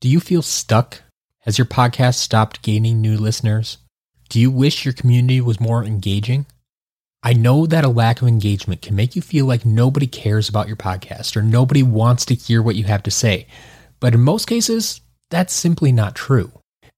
Do you feel stuck? Has your podcast stopped gaining new listeners? Do you wish your community was more engaging? I know that a lack of engagement can make you feel like nobody cares about your podcast or nobody wants to hear what you have to say. But in most cases, that's simply not true.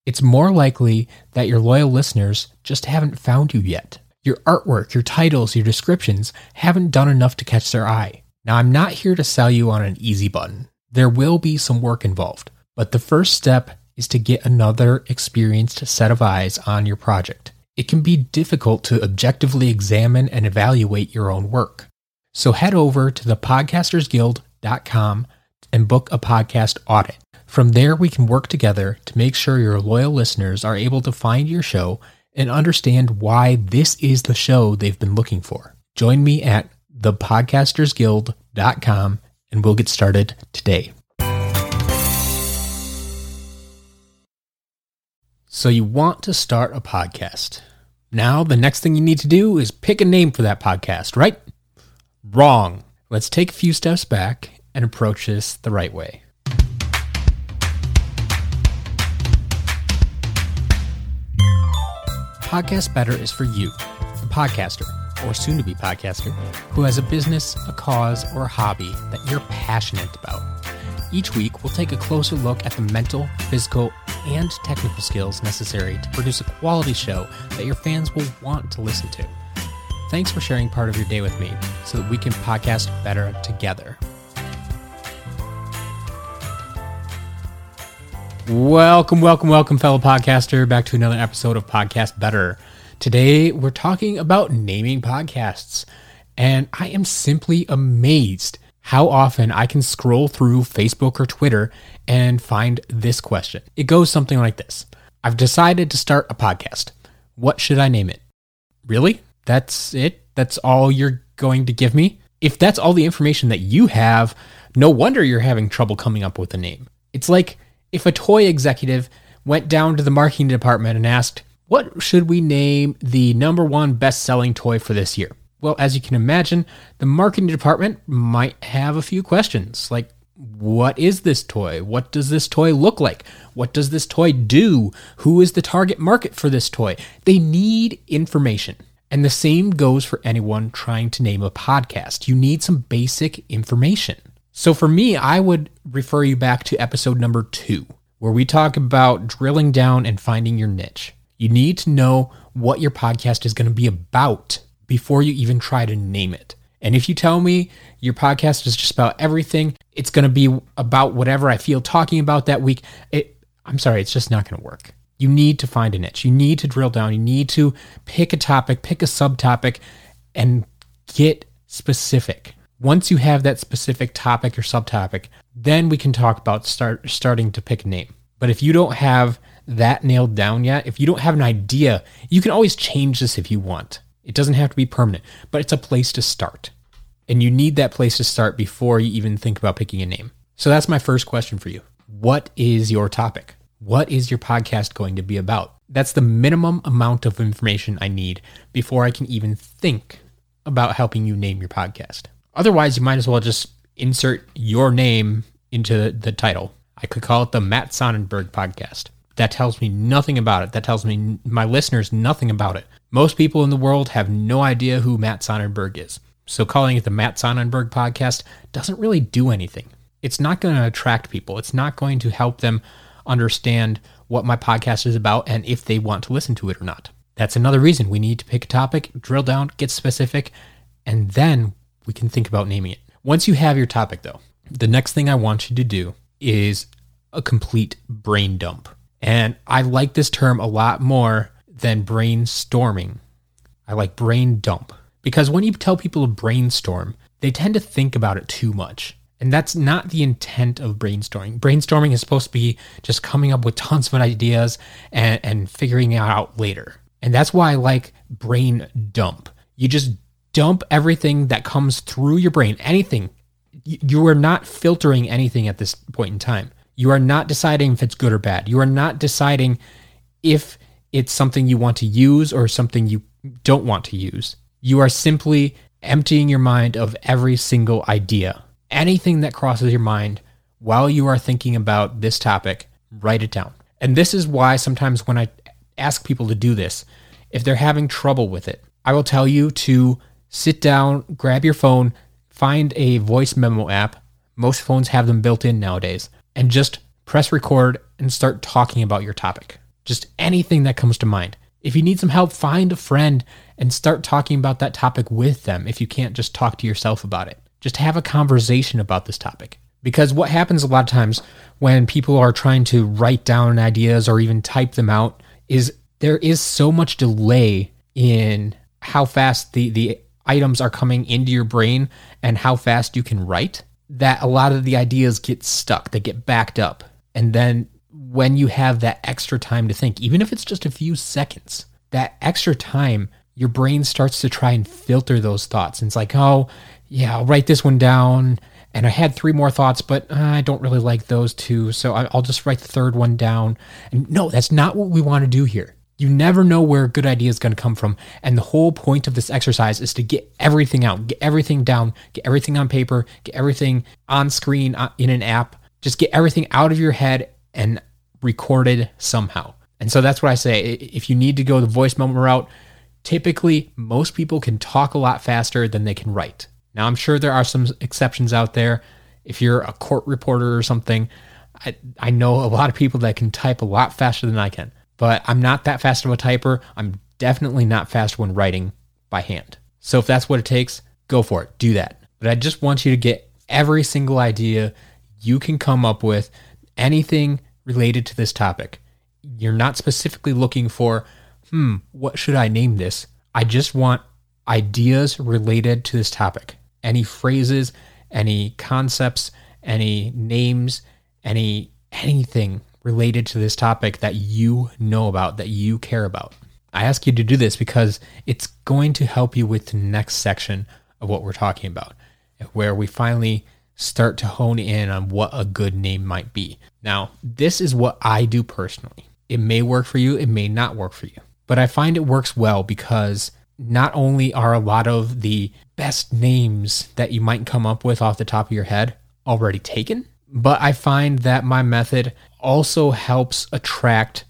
It's more likely that your loyal listeners just haven't found you yet. Your artwork, your titles, your descriptions haven't done enough to catch their eye. Now, I'm not here to sell you on an easy button. There will be some work involved. But the first step is to get another experienced set of eyes on your project. It can be difficult to objectively examine and evaluate your own work. So head over to thepodcastersguild.com and book a podcast audit. From there, we can work together to make sure your loyal listeners are able to find your show and understand why this is the show they've been looking for. Join me at thepodcastersguild.com and we'll get started today. So you want to start a podcast. Now, the next thing you need to do is pick a name for that podcast, right? Wrong. Let's take a few steps back and approach this the right way. Podcast Better is for you, the podcaster, or soon to be podcaster, who has a business, a cause, or a hobby that you're passionate about. Each week, we'll take a closer look at the mental, physical, and technical skills necessary to produce a quality show that your fans will want to listen to. Thanks for sharing part of your day with me so that we can podcast better together. Welcome, welcome, welcome, fellow podcaster, back to another episode of Podcast Better. Today, we're talking about naming podcasts, and I am simply amazed how often I can scroll through Facebook or Twitter and find this question. It goes something like this I've decided to start a podcast. What should I name it? Really? That's it? That's all you're going to give me? If that's all the information that you have, no wonder you're having trouble coming up with a name. It's like if a toy executive went down to the marketing department and asked, What should we name the number one best selling toy for this year? Well, as you can imagine, the marketing department might have a few questions like, what is this toy? What does this toy look like? What does this toy do? Who is the target market for this toy? They need information. And the same goes for anyone trying to name a podcast. You need some basic information. So for me, I would refer you back to episode number two, where we talk about drilling down and finding your niche. You need to know what your podcast is going to be about before you even try to name it. And if you tell me your podcast is just about everything, it's going to be about whatever I feel talking about that week, it, I'm sorry, it's just not going to work. You need to find a niche. You need to drill down. You need to pick a topic, pick a subtopic, and get specific. Once you have that specific topic or subtopic, then we can talk about start starting to pick a name. But if you don't have that nailed down yet, if you don't have an idea, you can always change this if you want. It doesn't have to be permanent, but it's a place to start. And you need that place to start before you even think about picking a name. So that's my first question for you. What is your topic? What is your podcast going to be about? That's the minimum amount of information I need before I can even think about helping you name your podcast. Otherwise, you might as well just insert your name into the title. I could call it the Matt Sonnenberg podcast. That tells me nothing about it. That tells me my listeners nothing about it. Most people in the world have no idea who Matt Sonnenberg is. So calling it the Matt Sonnenberg podcast doesn't really do anything. It's not going to attract people. It's not going to help them understand what my podcast is about and if they want to listen to it or not. That's another reason we need to pick a topic, drill down, get specific, and then we can think about naming it. Once you have your topic, though, the next thing I want you to do is a complete brain dump. And I like this term a lot more than brainstorming. I like brain dump because when you tell people to brainstorm, they tend to think about it too much. And that's not the intent of brainstorming. Brainstorming is supposed to be just coming up with tons of ideas and, and figuring it out later. And that's why I like brain dump. You just dump everything that comes through your brain, anything. You are not filtering anything at this point in time. You are not deciding if it's good or bad. You are not deciding if it's something you want to use or something you don't want to use. You are simply emptying your mind of every single idea. Anything that crosses your mind while you are thinking about this topic, write it down. And this is why sometimes when I ask people to do this, if they're having trouble with it, I will tell you to sit down, grab your phone, find a voice memo app. Most phones have them built in nowadays, and just press record and start talking about your topic. Just anything that comes to mind. If you need some help, find a friend and start talking about that topic with them if you can't just talk to yourself about it. Just have a conversation about this topic. Because what happens a lot of times when people are trying to write down ideas or even type them out is there is so much delay in how fast the, the items are coming into your brain and how fast you can write that a lot of the ideas get stuck, they get backed up. And then when you have that extra time to think, even if it's just a few seconds, that extra time, your brain starts to try and filter those thoughts. And it's like, oh, yeah, I'll write this one down. And I had three more thoughts, but uh, I don't really like those two. So I'll just write the third one down. And no, that's not what we want to do here. You never know where a good idea is going to come from. And the whole point of this exercise is to get everything out, get everything down, get everything on paper, get everything on screen uh, in an app. Just get everything out of your head and recorded somehow. And so that's what I say. If you need to go the voice memo route, typically most people can talk a lot faster than they can write. Now, I'm sure there are some exceptions out there. If you're a court reporter or something, I, I know a lot of people that can type a lot faster than I can but I'm not that fast of a typer. I'm definitely not fast when writing by hand. So if that's what it takes, go for it. Do that. But I just want you to get every single idea you can come up with, anything related to this topic. You're not specifically looking for, hmm, what should I name this? I just want ideas related to this topic. Any phrases, any concepts, any names, any anything related to this topic that you know about, that you care about. I ask you to do this because it's going to help you with the next section of what we're talking about, where we finally start to hone in on what a good name might be. Now, this is what I do personally. It may work for you, it may not work for you, but I find it works well because not only are a lot of the best names that you might come up with off the top of your head already taken, but I find that my method also helps attract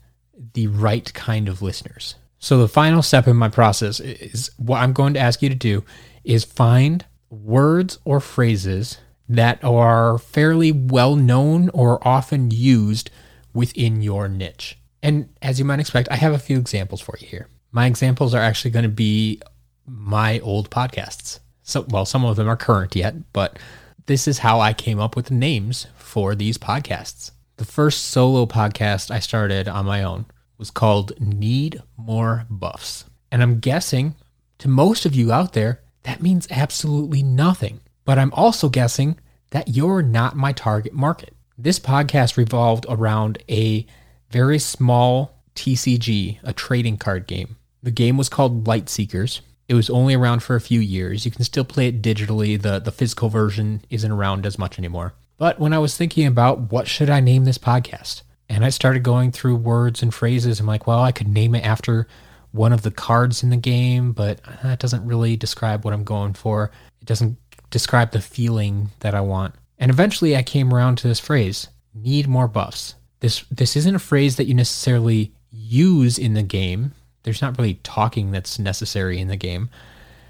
the right kind of listeners. So the final step in my process is what I'm going to ask you to do is find words or phrases that are fairly well known or often used within your niche. And as you might expect, I have a few examples for you here. My examples are actually going to be my old podcasts. So, well, some of them are current yet, but this is how I came up with names for these podcasts. The first solo podcast I started on my own was called Need More Buffs. And I'm guessing to most of you out there, that means absolutely nothing. But I'm also guessing that you're not my target market. This podcast revolved around a very small TCG, a trading card game. The game was called Lightseekers. It was only around for a few years. You can still play it digitally. The the physical version isn't around as much anymore. But when I was thinking about what should I name this podcast, and I started going through words and phrases, I'm like, well, I could name it after one of the cards in the game, but uh, that doesn't really describe what I'm going for. It doesn't describe the feeling that I want. And eventually I came around to this phrase, need more buffs. This this isn't a phrase that you necessarily use in the game. There's not really talking that's necessary in the game,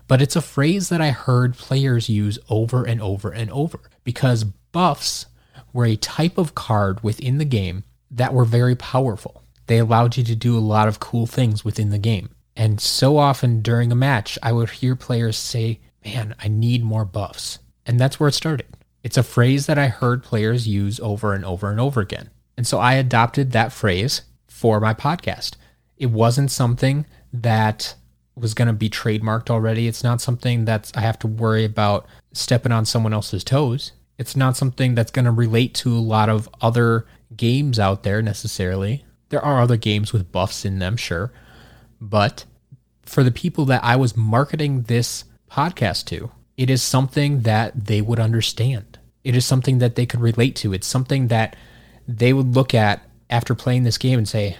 but it's a phrase that I heard players use over and over and over because buffs were a type of card within the game that were very powerful. They allowed you to do a lot of cool things within the game. And so often during a match, I would hear players say, Man, I need more buffs. And that's where it started. It's a phrase that I heard players use over and over and over again. And so I adopted that phrase for my podcast. It wasn't something that was going to be trademarked already. It's not something that I have to worry about stepping on someone else's toes. It's not something that's going to relate to a lot of other games out there necessarily. There are other games with buffs in them, sure. But for the people that I was marketing this podcast to, it is something that they would understand. It is something that they could relate to. It's something that they would look at after playing this game and say,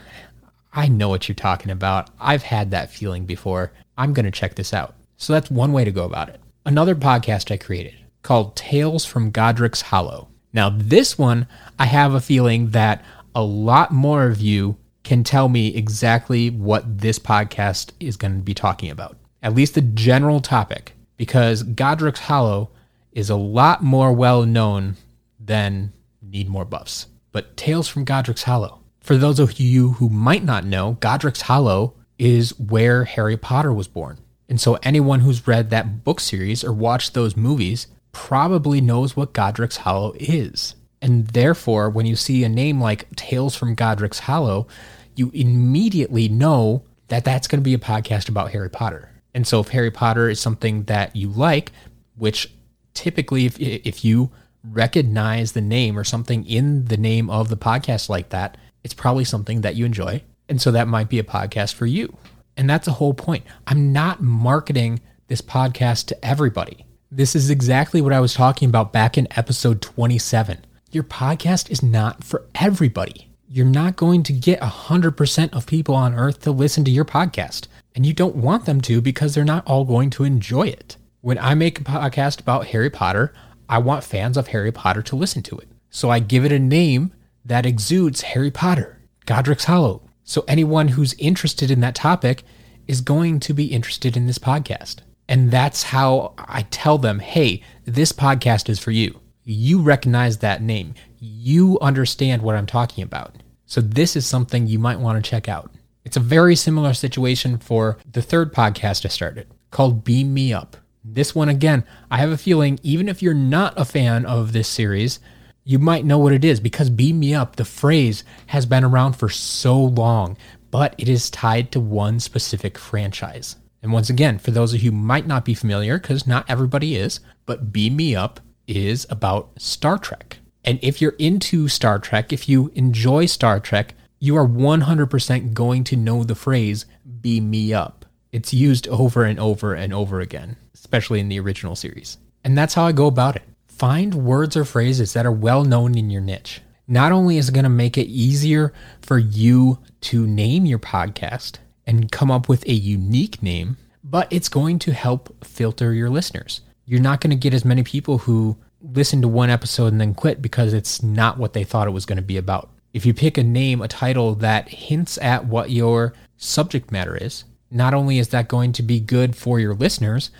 I know what you're talking about. I've had that feeling before. I'm going to check this out. So that's one way to go about it. Another podcast I created called Tales from Godric's Hollow. Now, this one, I have a feeling that a lot more of you can tell me exactly what this podcast is going to be talking about, at least the general topic, because Godric's Hollow is a lot more well known than Need More Buffs. But Tales from Godric's Hollow. For those of you who might not know, Godric's Hollow is where Harry Potter was born. And so anyone who's read that book series or watched those movies probably knows what Godric's Hollow is. And therefore, when you see a name like Tales from Godric's Hollow, you immediately know that that's going to be a podcast about Harry Potter. And so, if Harry Potter is something that you like, which typically, if, if you recognize the name or something in the name of the podcast like that, it's probably something that you enjoy. And so, that might be a podcast for you. And that's the whole point. I'm not marketing this podcast to everybody. This is exactly what I was talking about back in episode 27. Your podcast is not for everybody. You're not going to get 100% of people on earth to listen to your podcast. And you don't want them to because they're not all going to enjoy it. When I make a podcast about Harry Potter, I want fans of Harry Potter to listen to it. So I give it a name that exudes Harry Potter, Godric's Hollow. So anyone who's interested in that topic is going to be interested in this podcast. And that's how I tell them, hey, this podcast is for you you recognize that name. You understand what I'm talking about. So this is something you might want to check out. It's a very similar situation for the third podcast I started called Beam Me Up. This one, again, I have a feeling, even if you're not a fan of this series, you might know what it is because Beam Me Up, the phrase, has been around for so long, but it is tied to one specific franchise. And once again, for those of you who might not be familiar, because not everybody is, but Beam Me Up is about Star Trek. And if you're into Star Trek, if you enjoy Star Trek, you are 100% going to know the phrase beam me up. It's used over and over and over again, especially in the original series. And that's how I go about it. Find words or phrases that are well known in your niche. Not only is it going to make it easier for you to name your podcast and come up with a unique name, but it's going to help filter your listeners you're not going to get as many people who listen to one episode and then quit because it's not what they thought it was going to be about. If you pick a name, a title that hints at what your subject matter is, not only is that going to be good for your listeners,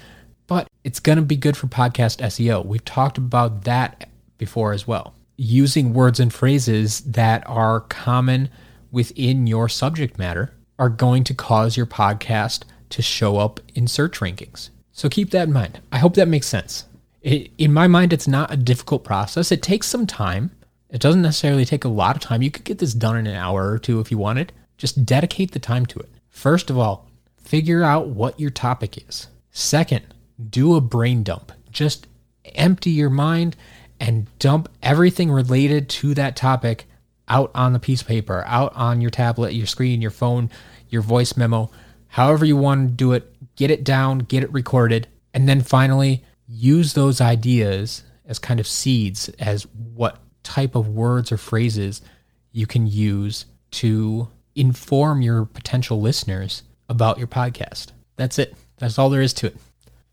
but it's going to be good for podcast SEO. We've talked about that before as well. Using words and phrases that are common within your subject matter are going to cause your podcast to show up in search rankings. So keep that in mind. I hope that makes sense. It, in my mind, it's not a difficult process. It takes some time. It doesn't necessarily take a lot of time. You could get this done in an hour or two if you wanted. Just dedicate the time to it. First of all, figure out what your topic is. Second, do a brain dump. Just empty your mind and dump everything related to that topic out on the piece of paper, out on your tablet, your screen, your phone, your voice memo, however you want to do it get it down, get it recorded, and then finally use those ideas as kind of seeds as what type of words or phrases you can use to inform your potential listeners about your podcast. That's it. That's all there is to it.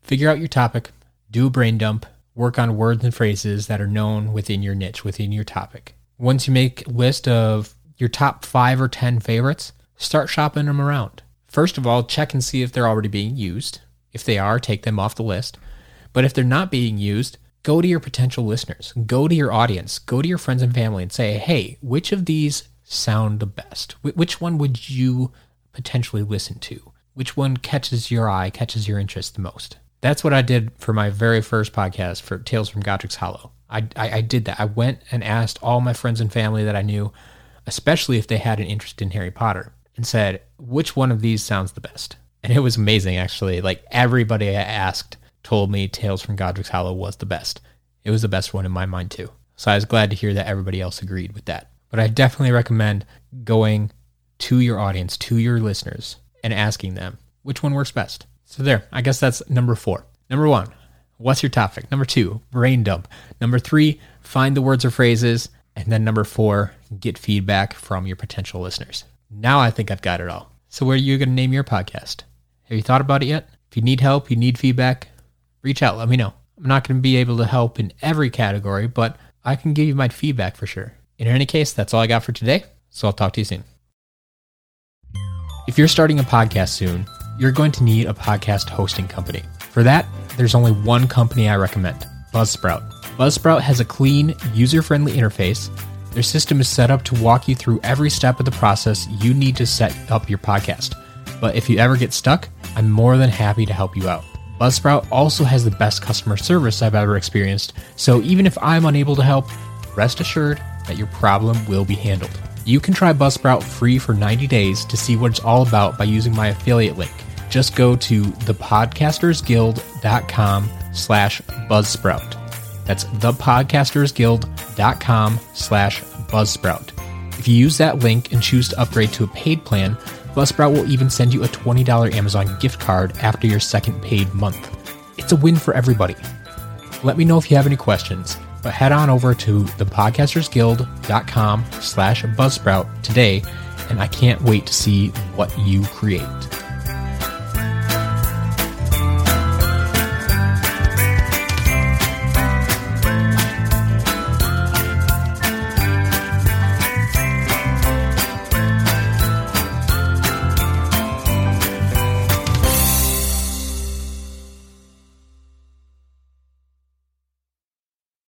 Figure out your topic, do a brain dump, work on words and phrases that are known within your niche, within your topic. Once you make a list of your top five or 10 favorites, start shopping them around. First of all, check and see if they're already being used. If they are, take them off the list. But if they're not being used, go to your potential listeners, go to your audience, go to your friends and family and say, hey, which of these sound the best? Which one would you potentially listen to? Which one catches your eye, catches your interest the most? That's what I did for my very first podcast for Tales from Godric's Hollow. I, I, I did that. I went and asked all my friends and family that I knew, especially if they had an interest in Harry Potter, and said, which one of these sounds the best? And it was amazing, actually. Like everybody I asked told me Tales from Godric's Hollow was the best. It was the best one in my mind, too. So I was glad to hear that everybody else agreed with that. But I definitely recommend going to your audience, to your listeners, and asking them which one works best. So there, I guess that's number four. Number one, what's your topic? Number two, brain dump. Number three, find the words or phrases. And then number four, get feedback from your potential listeners. Now I think I've got it all. So, where are you going to name your podcast? Have you thought about it yet? If you need help, you need feedback, reach out, let me know. I'm not going to be able to help in every category, but I can give you my feedback for sure. In any case, that's all I got for today. So I'll talk to you soon. If you're starting a podcast soon, you're going to need a podcast hosting company. For that, there's only one company I recommend Buzzsprout. Buzzsprout has a clean, user friendly interface. Their system is set up to walk you through every step of the process you need to set up your podcast. But if you ever get stuck, I'm more than happy to help you out. Buzzsprout also has the best customer service I've ever experienced, so even if I'm unable to help, rest assured that your problem will be handled. You can try Buzzsprout free for 90 days to see what it's all about by using my affiliate link. Just go to thepodcastersguild.com slash buzzsprout. That's thepodcastersguild.com slash buzzsprout. If you use that link and choose to upgrade to a paid plan, Buzzsprout will even send you a $20 Amazon gift card after your second paid month. It's a win for everybody. Let me know if you have any questions, but head on over to thepodcastersguild.com slash buzzsprout today, and I can't wait to see what you create.